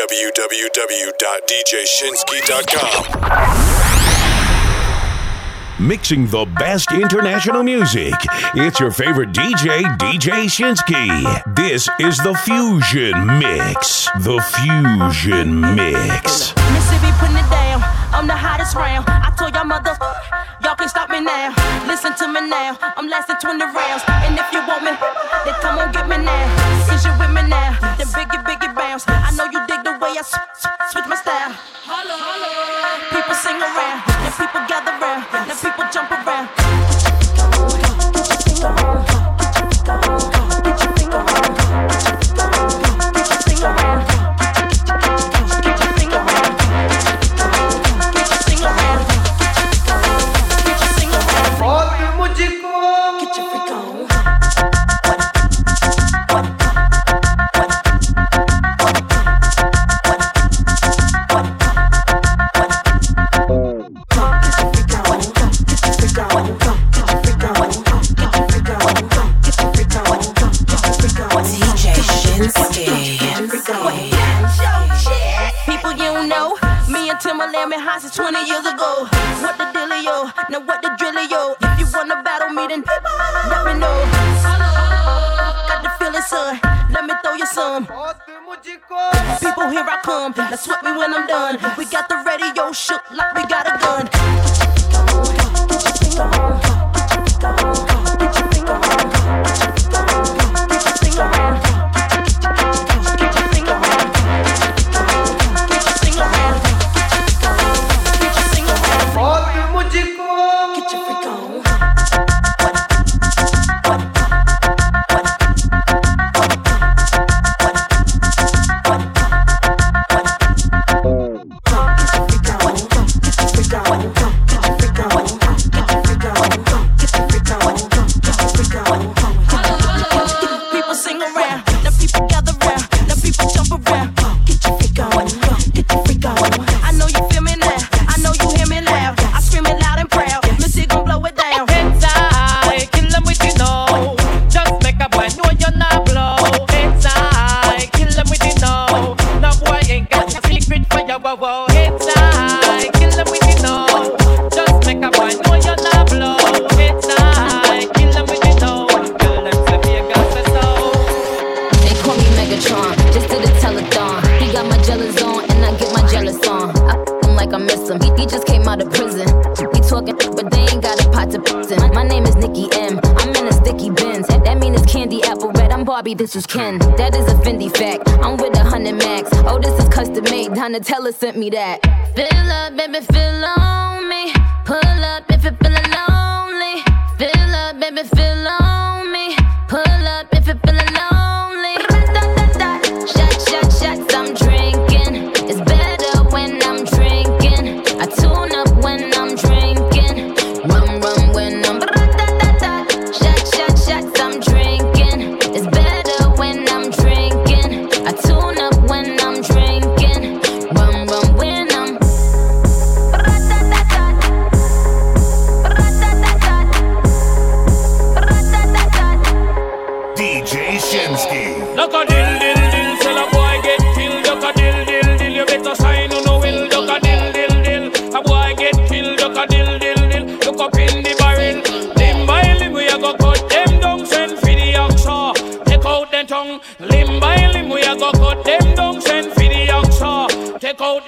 www.djshinski.com. Mixing the best international music. It's your favorite DJ, DJ Shinski. This is the Fusion Mix. The Fusion Mix. Mississippi putting it down. I'm the hottest round. I told y'all mother, y'all can stop me now. Listen to me now. I'm lasting 20 rounds. And if you want me, then come on get me now. Since you with me now, then biggie, biggie bounce. I know you dig the way I switch my style. People sing around, then people gather round, then people jump around. Timberland 20 years ago. What the dealio? Now what the drillio? If you wanna battle me, then let me know. Got the feeling, son. Let me throw you some. People, here I come. Now sweat me when I'm done. We got the radio shook like we got a gun. This is Ken. That is a Fendi fact. I'm with a hundred max. Oh, this is custom made. Donatella sent me that.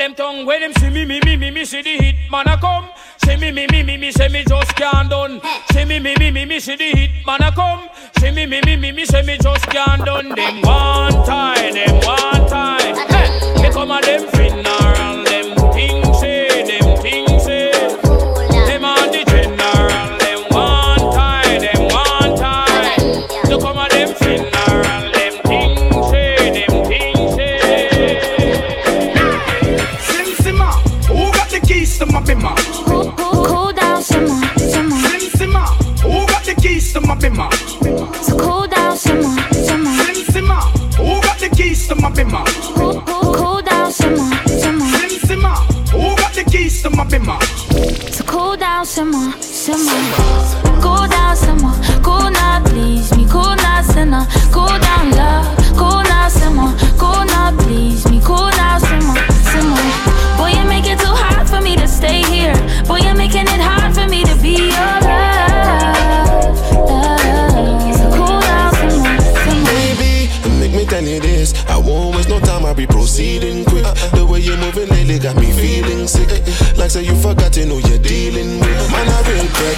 Them tongue. When them see me, me, me, me, me, see the hit man a come. See me, me, me, me, me, say me just can't done. See me, me, me, me, me, see the hit man a come. See me, me, me, me, me, say me just can't done. Them one time, them one time. Hey, me come a them cool down, simmer, simmer.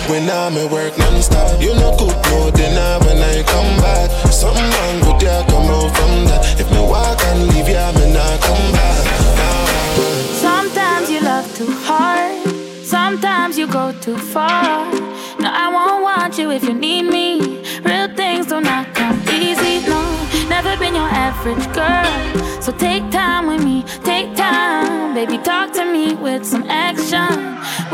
When I'm at work non-stop. You know cook no dinner when I come back. Something wrong with ya, come out from that. If me walk and leave ya, me not come back. Sometimes you love too hard. Sometimes you go too far. No, I won't want you if you need me. Real things do not come easy, no. Never been your average girl. So take time with me, take time. Baby, talk to me with some action.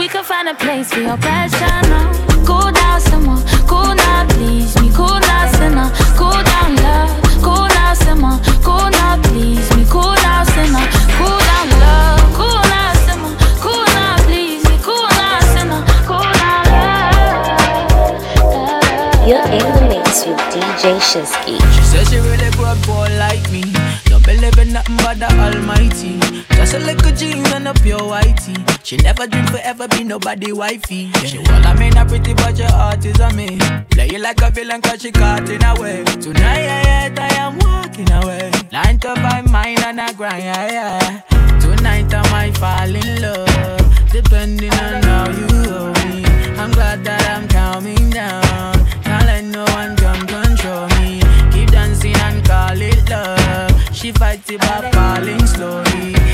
We could find a place for your passion. No. Cool down, someone. Cool now, please me. Cool now, sinner. Cool down, love. Cool now, someone. Cool now, please me. Cool now, sinner. Cool down, love. Cool now, simmer. Cool now, please me. Cool now, sinner. Cool now, love. You're in the mix with DJ Shinski. She says she really good boy like me. Don't nothing but the Almighty. Just a little jeans and a pure whitey. She never dream forever be nobody wifey. She well, I mean, a pretty but your heart is on me. Play you like a villain cause she caught in a way. Tonight, I am walking away. Nine to five, mine and I grind, yeah, yeah. Tonight I might fall in love. Depending on how you hold me. I'm glad that I'm calming down. Can't let no one She fights it by falling slowly.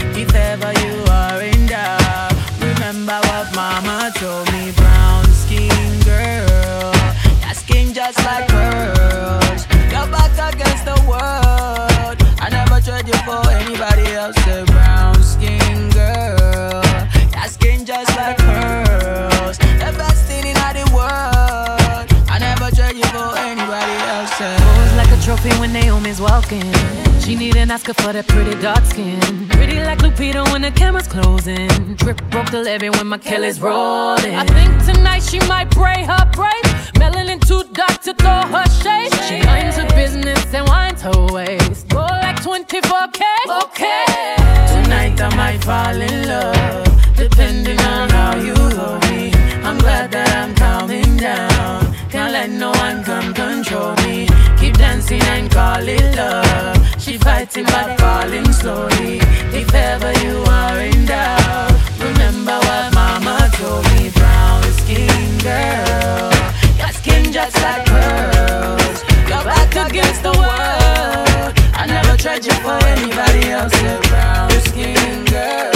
Like a trophy when Naomi's walking. She need an Oscar for that pretty dark skin. Pretty like Lupita when the camera's closing. Drip broke the levee when my Kelly's rolling. I think tonight she might braid her braids. Melanin too dark to throw her shade. She minds her business and winds her waist. Go like 24K. Okay. Tonight I might fall in love, depending on how you hold me. I'm glad that I'm calming down. Can't let no one come control me. Keep dancing and call it love. She fighting but falling slowly. If ever you are in doubt, remember what mama told me. Brown skin girl, your skin just like pearls. Your back against the world. I never tried you for anybody else. Brown skin girl,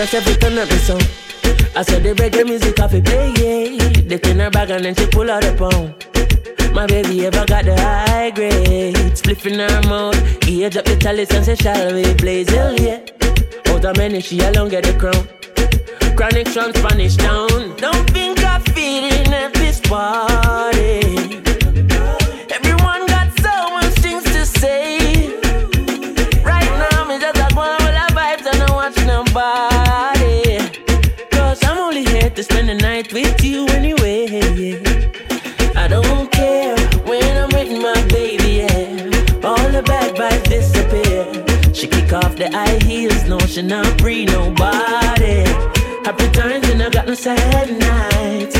Us every turn up the song. I said the reggae music off it play, yeah. They turn her back and then she pull out the pound. My baby ever got the high grade. Spliff her mouth. Age up the chalice and say, shall we blaze hell, yeah. Out of many, she alone get the crown. Chronixx from Spanish town. Don't think I fit in at this party. Nobody. Cause I'm only here to spend the night with you anyway. I don't care when I'm with my baby, yeah. All the bad vibes disappear. She kick off the high heels, no, she not free nobody. Happy times and I got no sad nights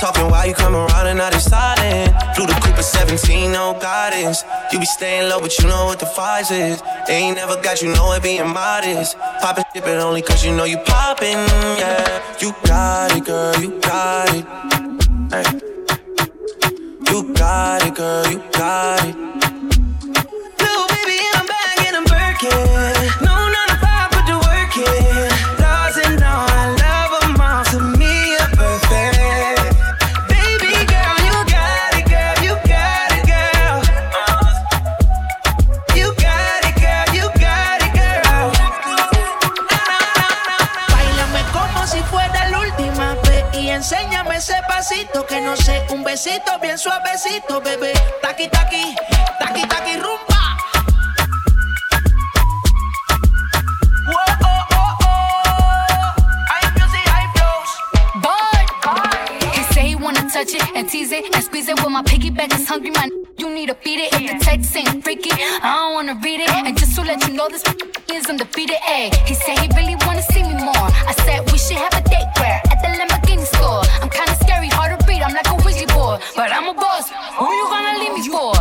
Talking while you come around and now they silent. The Cooper 17, no guidance. You be staying low, but you know what the fight is. They ain't never got you know it being modest. Poppin' shit, but only cause you know you poppin', yeah. You got it, girl, you got it. Hey. You got it, girl, you got it. Little baby, I'm back and I'm Birkin. Ese pasito que no sé, un besito bien suavecito, bebé. Taqui taqui, taqui taqui rumba. Touch it and tease it and squeeze it. When my piggyback is hungry, man, you need to feed it. If the text ain't freaky, I don't wanna read it. And just to let you know, this is undefeated. Ayy, he said he really wanna see me more. I said we should have a but I'm a boss. Who you gonna leave me for?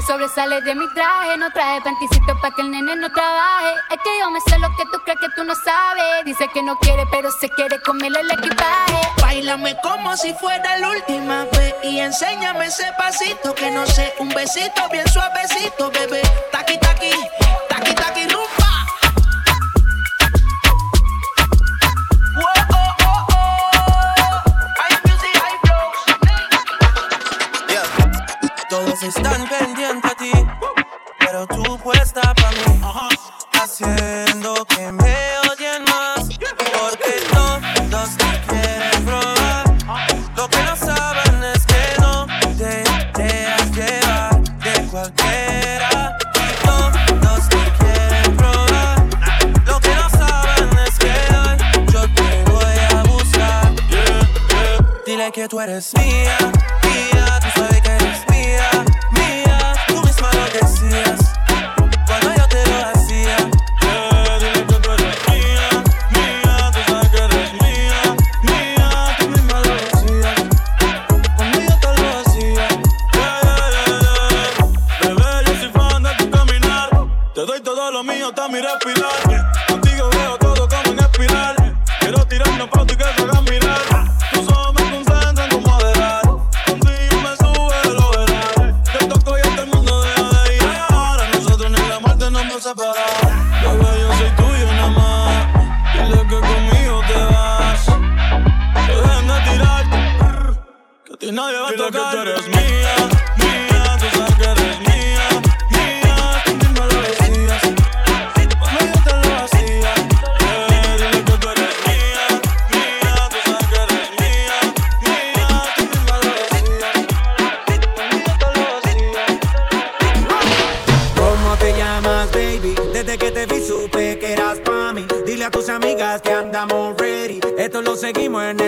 El sobresale de mi traje. No traje panticito pa' que el nene no trabaje. Es que yo me sé lo que tú crees que tú no sabes. Dice que no quiere, pero se quiere comerle el equipaje. Báilame como si fuera la última vez y enséñame ese pasito que no sé, un besito bien suavecito, bebé. Taqui taqui Todos están pendientes a ti, pero tú puesta para mí. Haciendo que me odien más, porque todos te quieren probar. Lo que no saben es que no te dejas llevar de cualquiera. Todos te quieren probar. Lo que no saben es que yo te voy a buscar. Dile que tú eres mía, seguimos en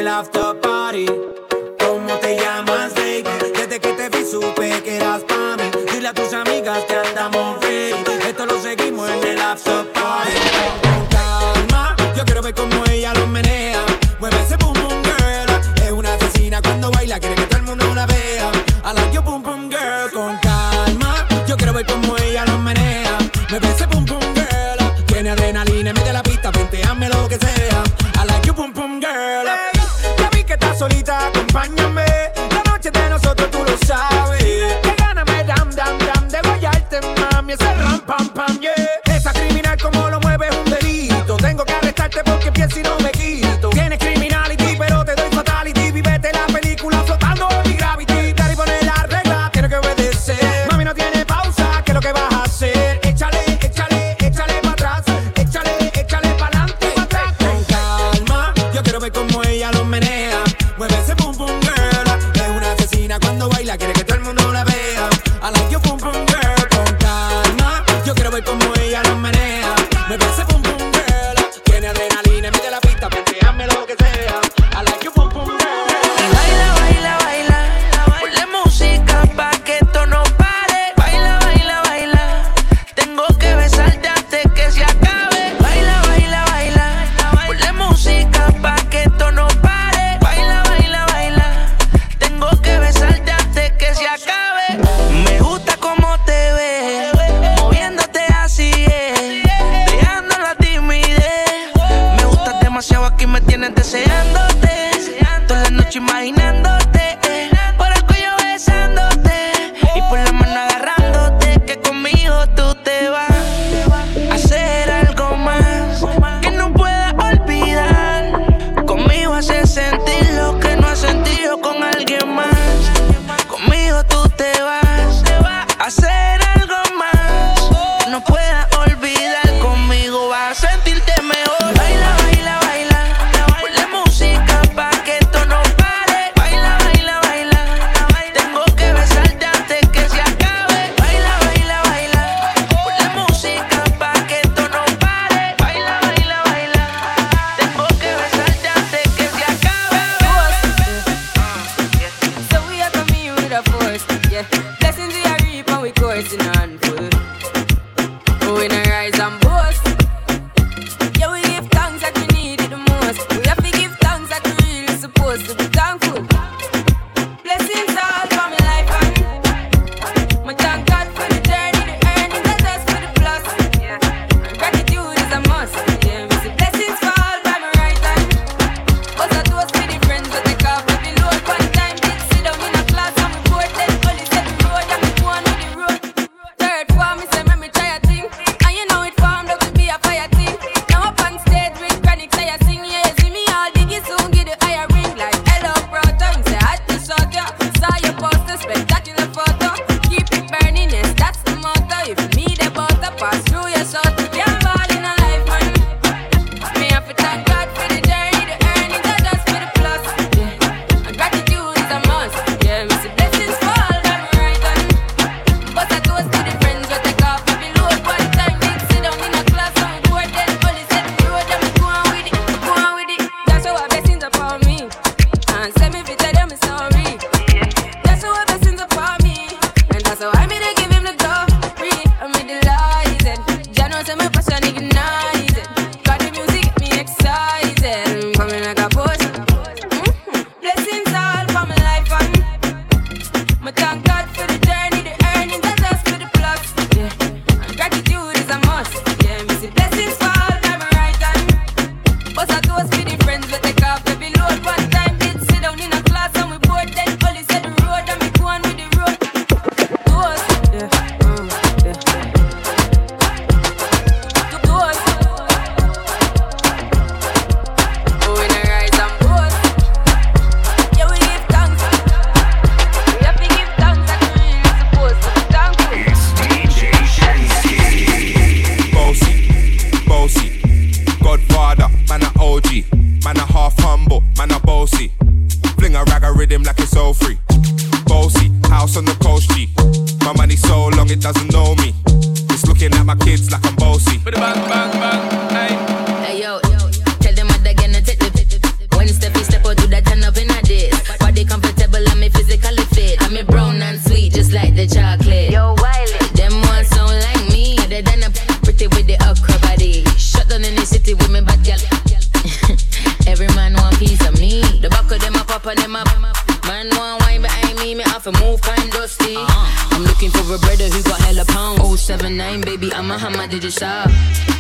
baby, I'm a hammer, did you shop?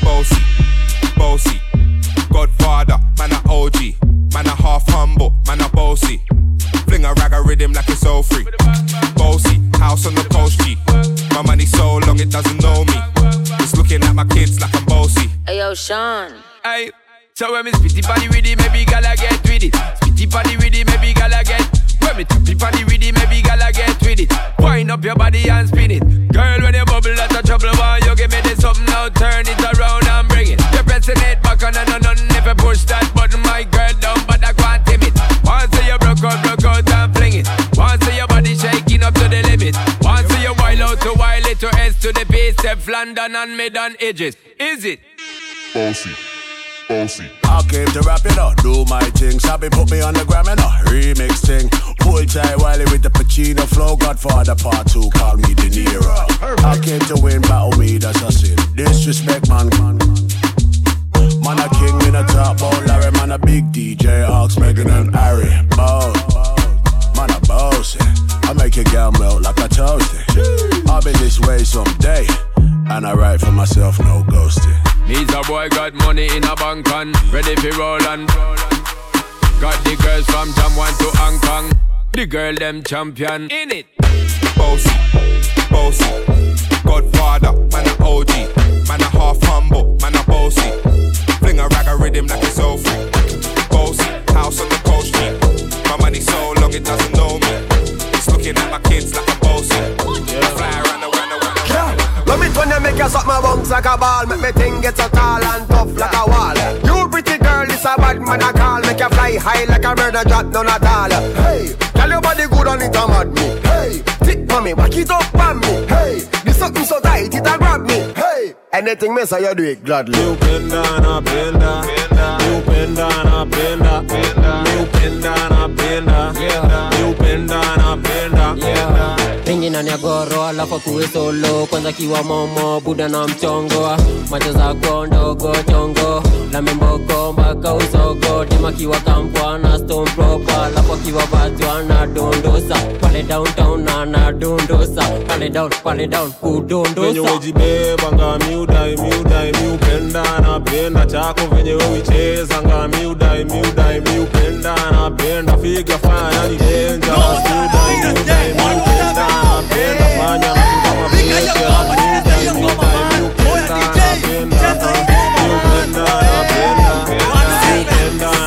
Bossy, bossy, Godfather, man a OG, man a half humble, man a bossy. Fling a rag a rhythm like it's all free. Bossy, house on the coast G. My money so long it doesn't know me. It's looking at my kids like I'm bossy. Hey yo, Sean. Hey, so when me spitty body with it, maybe gala get the London and mid on edges. Is it? Bossy, bossy. I came to rap it up, do my thing. Sabi put me on the gram and a remix thing. Pull tight Wiley with the Pacino flow. Godfather part two, call me De Niro. I came to win, battle me, that's a sin. Disrespect, man. Man a king in a top ball, Larry. Man a big DJ, Ox, Meghan and Harry. Bow. Man a boss, I make your girl melt like a toasty. I'll be this way someday, and I write for myself, no ghosting. Needs a boy got money in a bank and ready for roll and Got the girls from Jam 1 to Hong Kong. The girl them champion in it. Bossy, bossy. High like a and drop none at all. Hey, tell your body good on it, a mad me. Hey, tick for me, back it up on me. Hey, this something so tight, it a grab me Anything miss, I do it gladly. New pendana, penda, new pendana, penda, new pendana, penda, new pendana, penda. Pingi na nyagoro, alafu kuwe solo. Kwanza kiwa momo, buda na mchongo. Macho za kondogo, chongo. Lame mbogo, mpaka usogo. Dima kiwa kampwa na stone Alafu kiwa batwa na Pale downtown na Pale down, pale down, kudondosa. Penye wejibeba, ngamiuda miudai miudai miupenda napenda chako venye wewicheza nga miudai miudai miupenda napenda. Figa fanya ni denja miudai miudai miupenda napenda. fanya miudai miupenda napenda. miupenda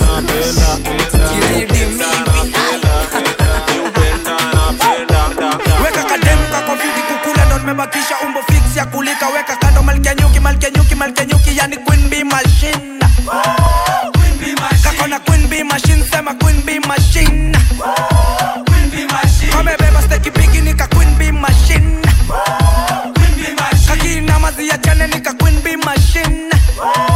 napenda miupenda napenda weka kademu kako vidi kukula ndo nimebakisha umbo Malkenyuki, Malkenyuki, yani Queen Bee Machine. Queen Bee Machine. Kakona Queen Bee Machine, sema Queen Bee Machine. Wow, Queen Bee Machine. Kamebeba steki pigi nika Queen Bee Machine. Queen Bee Machine. Kakina mazi ya chane nika Queen Bee Machine. Wow,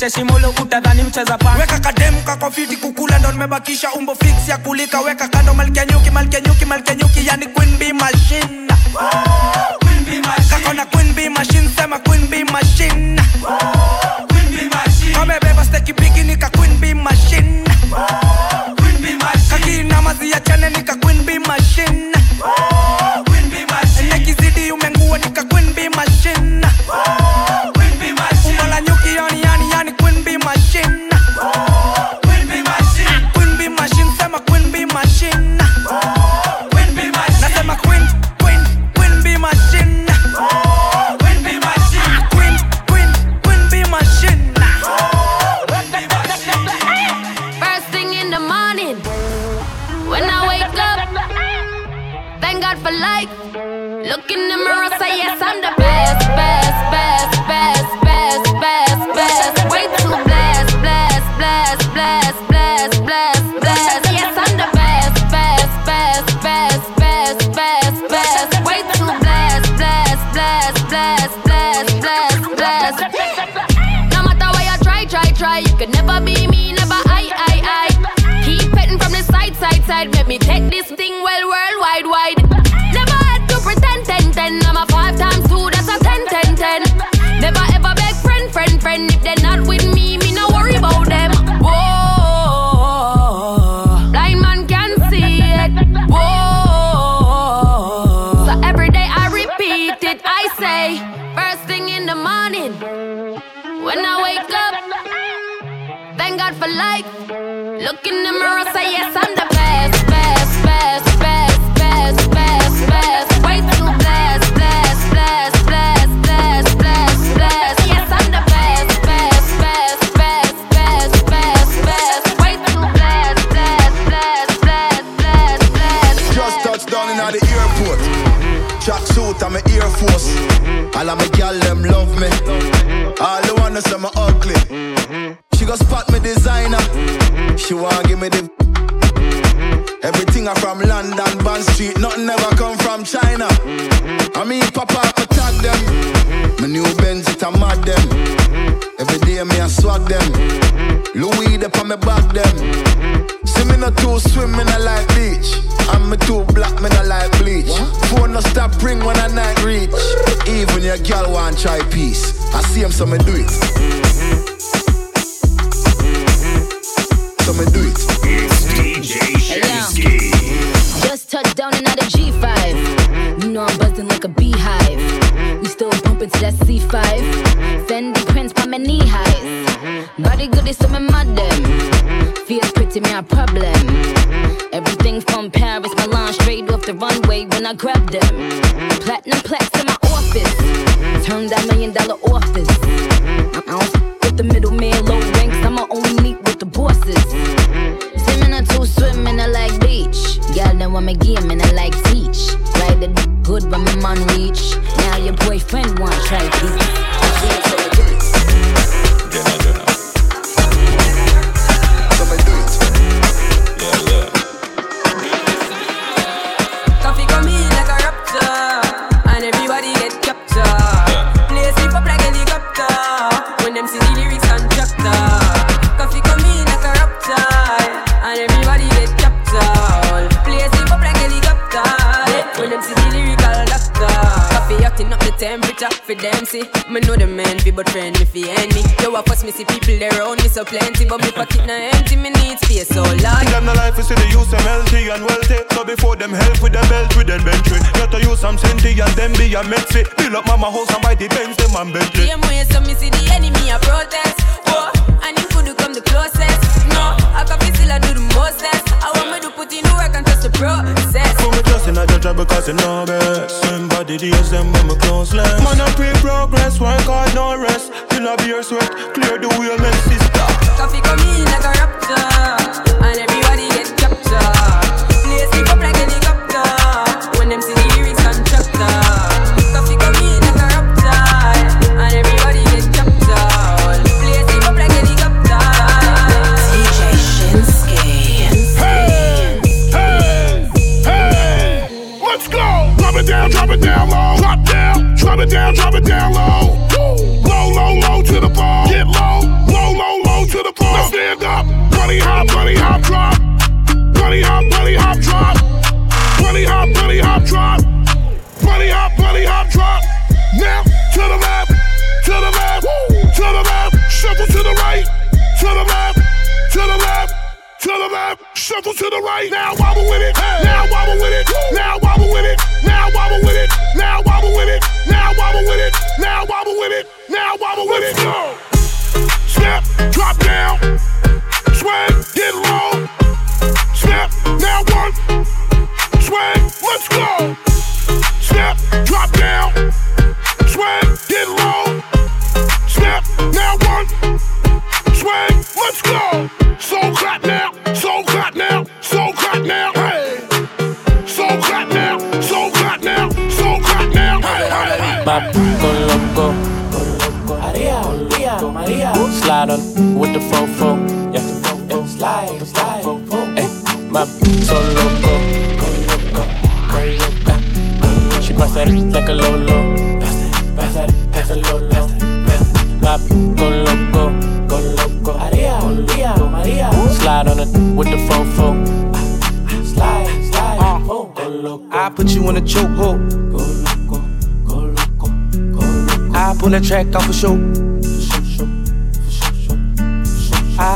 kugurumisha shimulo utadhani mcheza pan weka kademu kakofiti kukula ndo nimebakisha umbo fix ya kulika. Weka could never be me, never I, I, I. Keep petting from the side, side, side. Let me take this thing well, worldwide, wide. Girl want try peace. I see him, so me do it. Mm-hmm. So me do it. It's DJ Shinski. Just touched down and out G5. You know I'm buzzing like a beehive. We still bumping to that C5. Fendi prints by my knee highs. Body good is some madam. Feels pretty, me a problem. Everything from Paris, Milan, straight off the runway when I grab them. Platinum plaques in my office. Turn that million dollar office. I don't with the middleman, low ranks. I'ma only meet with the bosses. Swimming or two swimming, I like beach. Girl, then want me game and I like teach. Ride the good when my man reach. Now your boyfriend want try beat. For them see. Me know the man fi but friend me fi any. Yo, I first me see people there around me so plenty, but me pocket na empty. Me need space so large. Them the life is see the use them healthy and wealthy. So before them help with the belt with them bench Got to use some senti and them be a mexy. Build up mama house and buy the Benz them and Bentley. Same way, so me see the enemy a protest. Oh, and him could come the closest. No, I can feel still I do the mostest. I want me to put in the work and trust process. Put me trust in a judge because you know best. Same body days them when me close less. Man I pre progress, work hard no rest. Till I beer sweat, clear the wheel, make sister. Koffee come in like a raptor, and everybody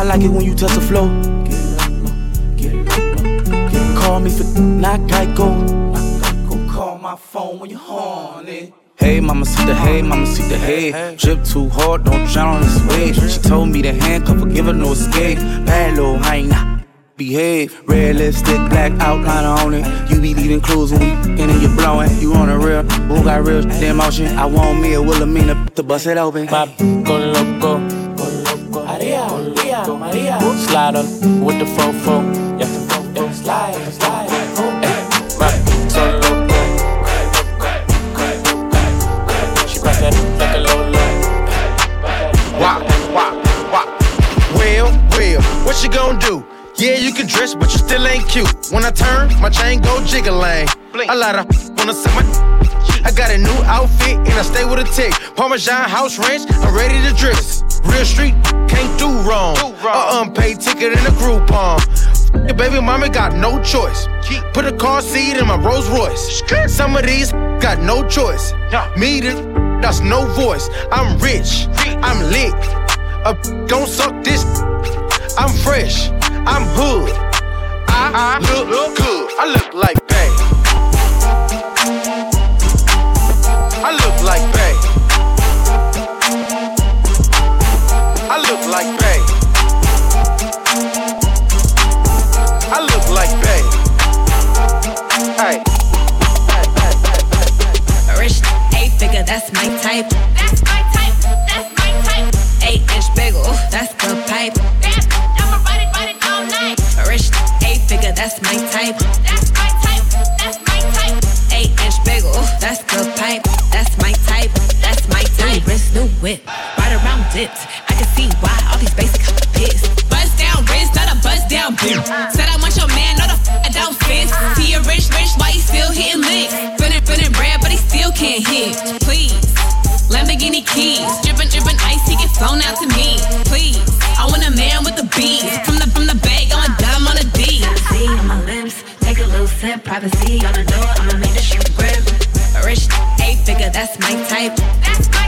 like it when you touch the floor. Call me for not Geico. Call my phone when you're horny. Hey, mama, see the hey, mama, see the hey. Drip too hard, don't drown on this wave. She told me to handcuff her, give her no escape. Bad little hyena. Behave, red lipstick, black outline on it. You be leaving clues when we f***ing and you blowing. You on a real, who got real damn motion? I want me a Wilhelmina to bust it open. My go loco, Slide on with the fofo, yeah, yeah. Slide, slide, what you gonna do? Yeah, you can dress, but you still ain't cute. When I turn, my chain go jiggling. A lot of wanna see my. I got a new outfit and I stay with a tick. Parmesan house ranch, I'm ready to dress. Real street, can't do wrong. A unpaid ticket in a Groupon. Your baby mama got no choice. Put a car seat in my Rolls Royce. Some of these got no choice. Me, this, that's no voice. I'm rich, I'm lit. A don't suck this. I'm fresh, I'm hood. I, I look, good. I look like Bay. That's my type. That's my type. That's my type. Eight inch bagel, that's the pipe. Damn, I'ma ride it, ride it all night. Rich eight figure, that's my type. That's my type. That's my type. Eight inch bagel, that's the pipe. That's my type. That's my type. New wrist, new whip, right around dips. I can see why all these basic pissed. Bust down wrist, not a bust down bitch. Uh. Keys, dripping, dripping ice, he get flown out to me. Please, I want a man with the beats. From the from the bag, I'm a dime on a D. See on my lips, take a little sip, privacy on the door, I'ma make the shit grip. Rich, eight figure, that's my type. That's my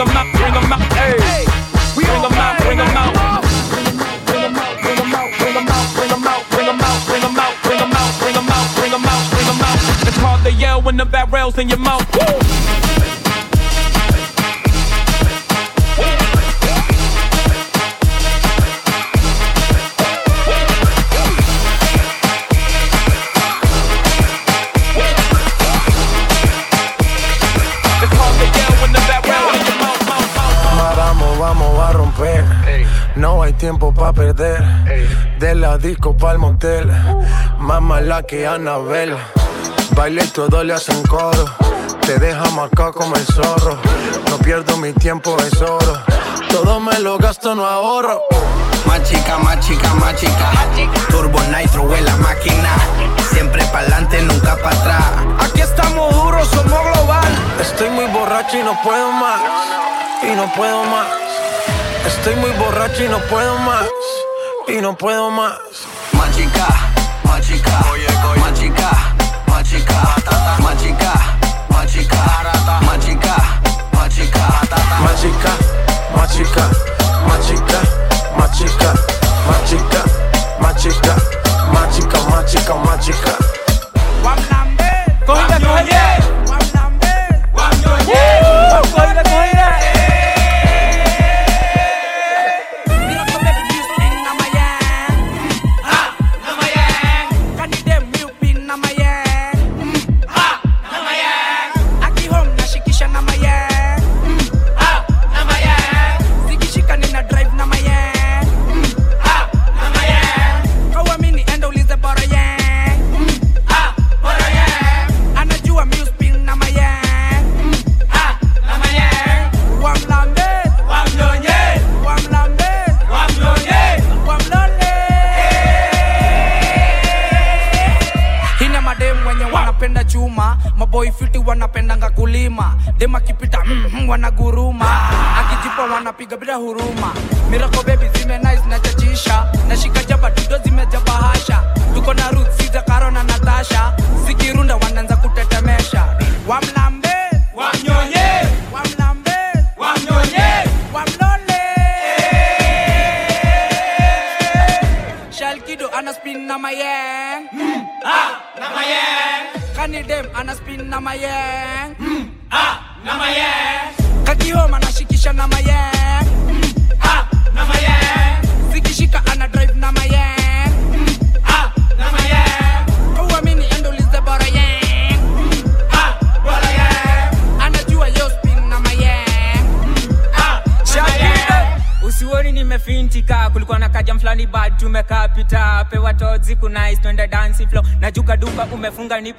bring them out, bring them out, hey. hey. We bring them out, bring them out. It's hard to yell when the bat rails in your mouth. Woo! Tiempo pa' perder. De la disco pa'l motel. Más mala que Anabel. Baile y todo le hacen coro. Te deja marcado como el zorro. No pierdo mi tiempo, es oro. Todo me lo gasto, no ahorro. Más chica, más chica, más chica. Turbo Nitro en la máquina. Siempre pa'lante, nunca para atrás. Aquí estamos duros, somos global. Estoy muy borracho y no puedo más. Y no puedo más. Estoy muy borracho y no puedo más. Y no puedo más. Machica, machica, machica, machica, machica, machica, machica, machica, machica, machica, machica, machica, machica, machica, machica, machica, machica. Coge. Era jurú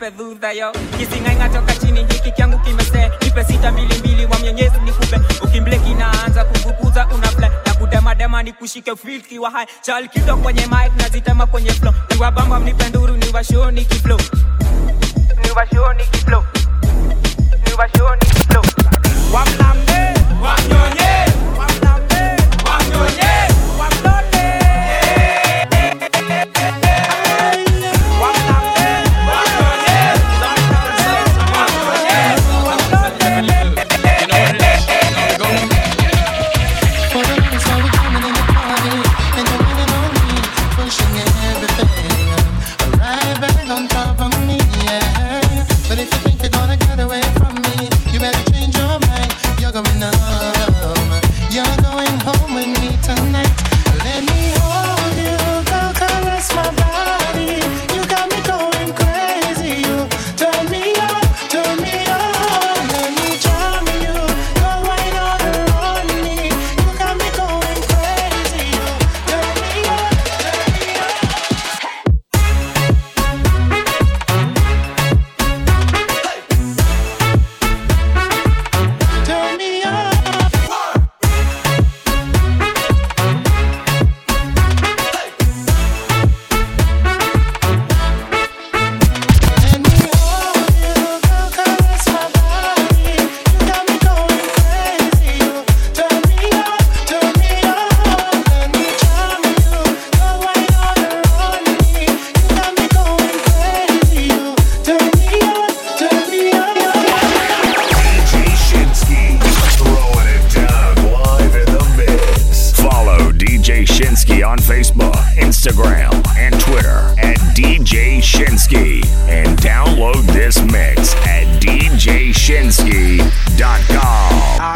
dhudha yo. Kisingainga chini hiki kyangu kimese. Nipe sita mbili wa mwenyezi nikupe. Ukimbleki naanza kuguguza unafle na kudemadema nikushike filki wa hai chalkido kwenye mic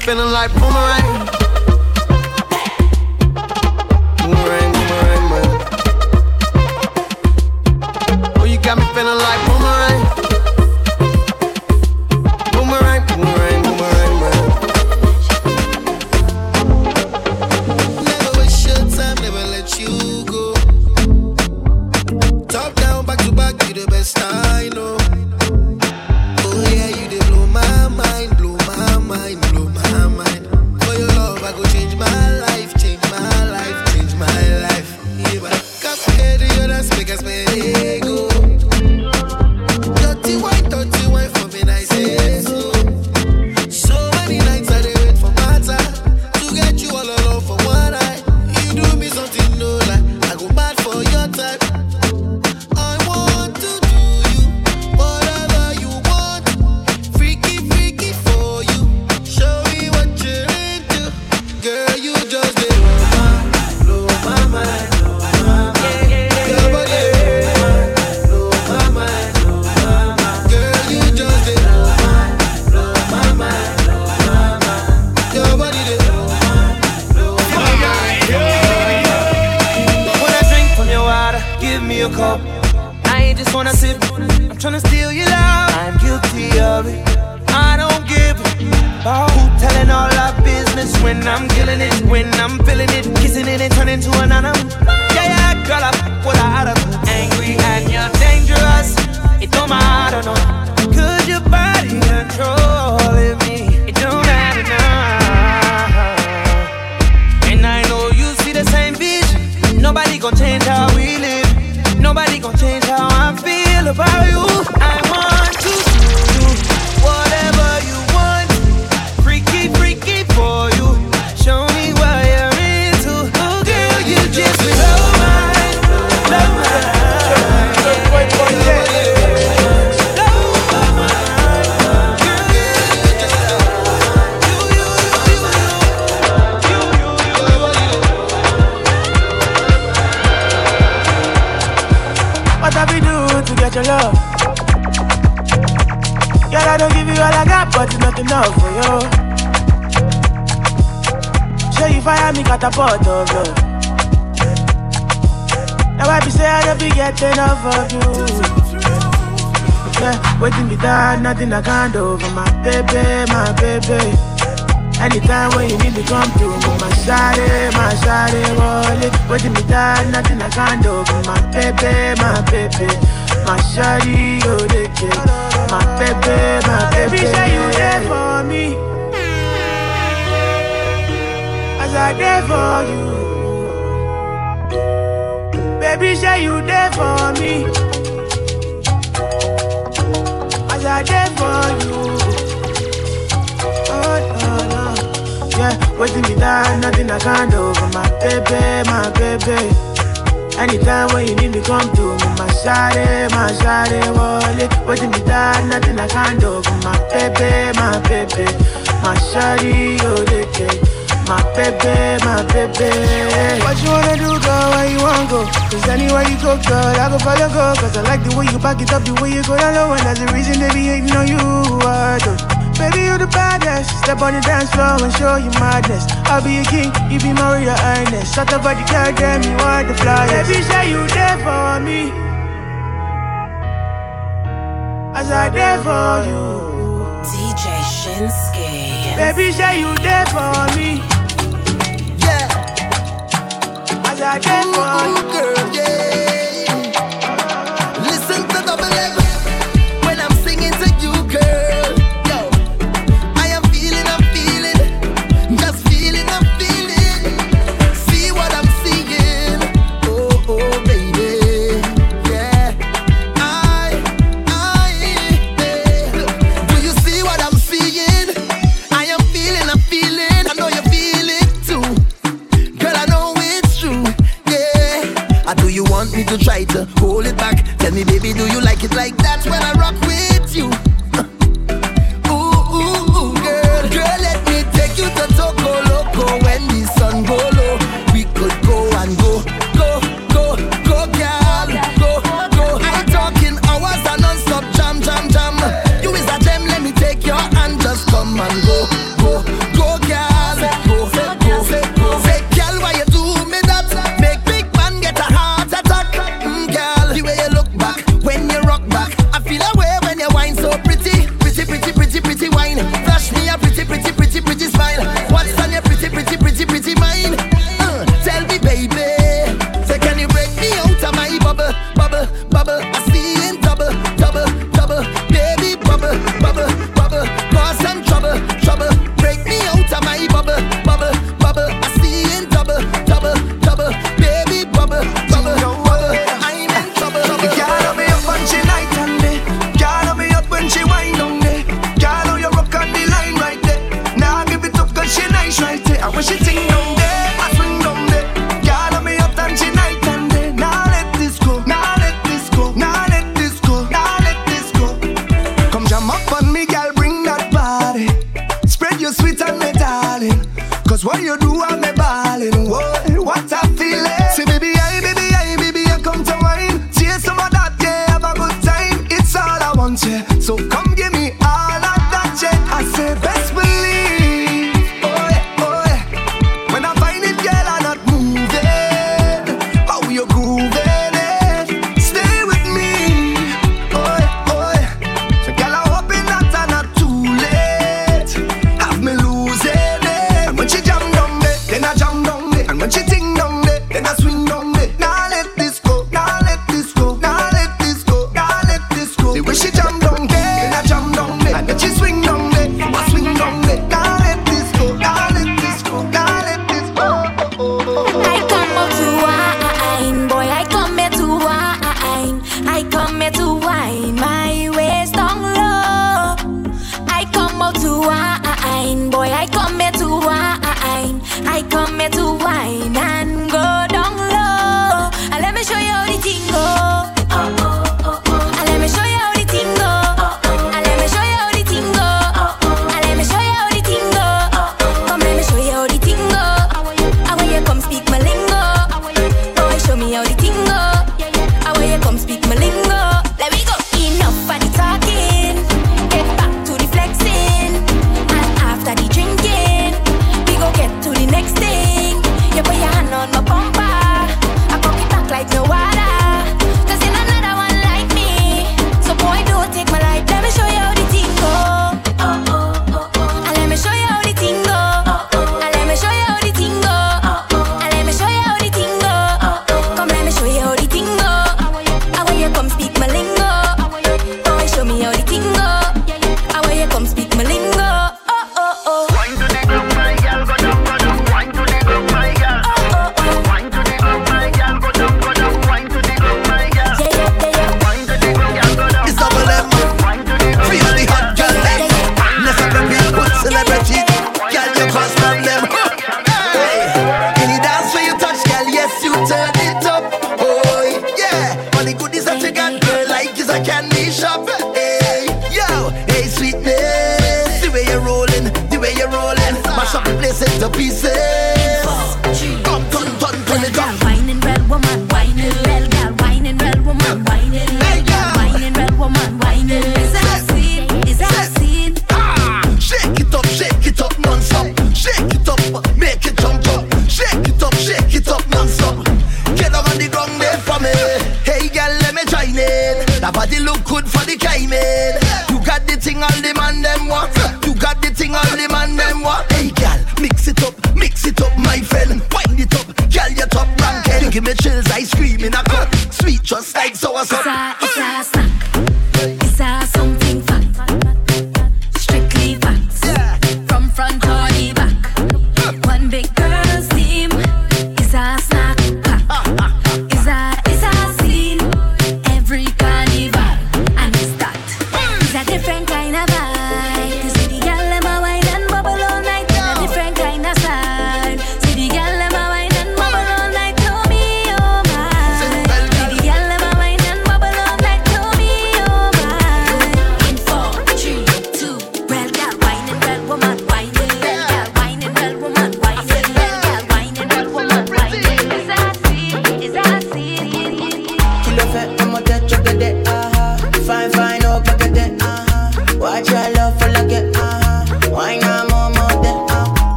feeling like boomerang. 이건 제 catapult of love. Now I be say I don't be getting enough of you. Yeah, waiting me down, nothing I can't do for my baby, my baby. Anytime when you need me, come through. My shawty, my shawty, wallet. Waiting me down, nothing I can't do for my baby, my baby. My shawty, oh, they my baby, my baby. Baby, say you there for me. As I there for you. Baby, say you there for me. As I there for you. Oh, no, no. Yeah, waiting me down, nothing I can't do for my baby, my baby. Anytime when you need me, come to me, my shawty, my shawty, wallet. Waiting me down, nothing I can't do for my baby, my baby. My shawty, oh, they get my baby, my baby. What you wanna do, girl? Where you wanna go? Cause anywhere you go, girl, I go follow, go. Cause I like the way you back it up, the way you go down low. And that's the reason they be hating on you, uh, I do. Baby, you the baddest. Step on the dance floor and show you madness. I'll be a king, you be my real highness. Shut up, body, girl, damn, you are the flyest. Baby, say you there for me. As I there for you. DJ Shinski. Baby, say you there for me. I there for you. girl, yeah. Hold it back? Tell me, baby, do you like it like that when I rock with rifle. Wind it up, girl, your top rank. Give me chills, ice cream in a cup. Sweet just like sour. It's a, it's a,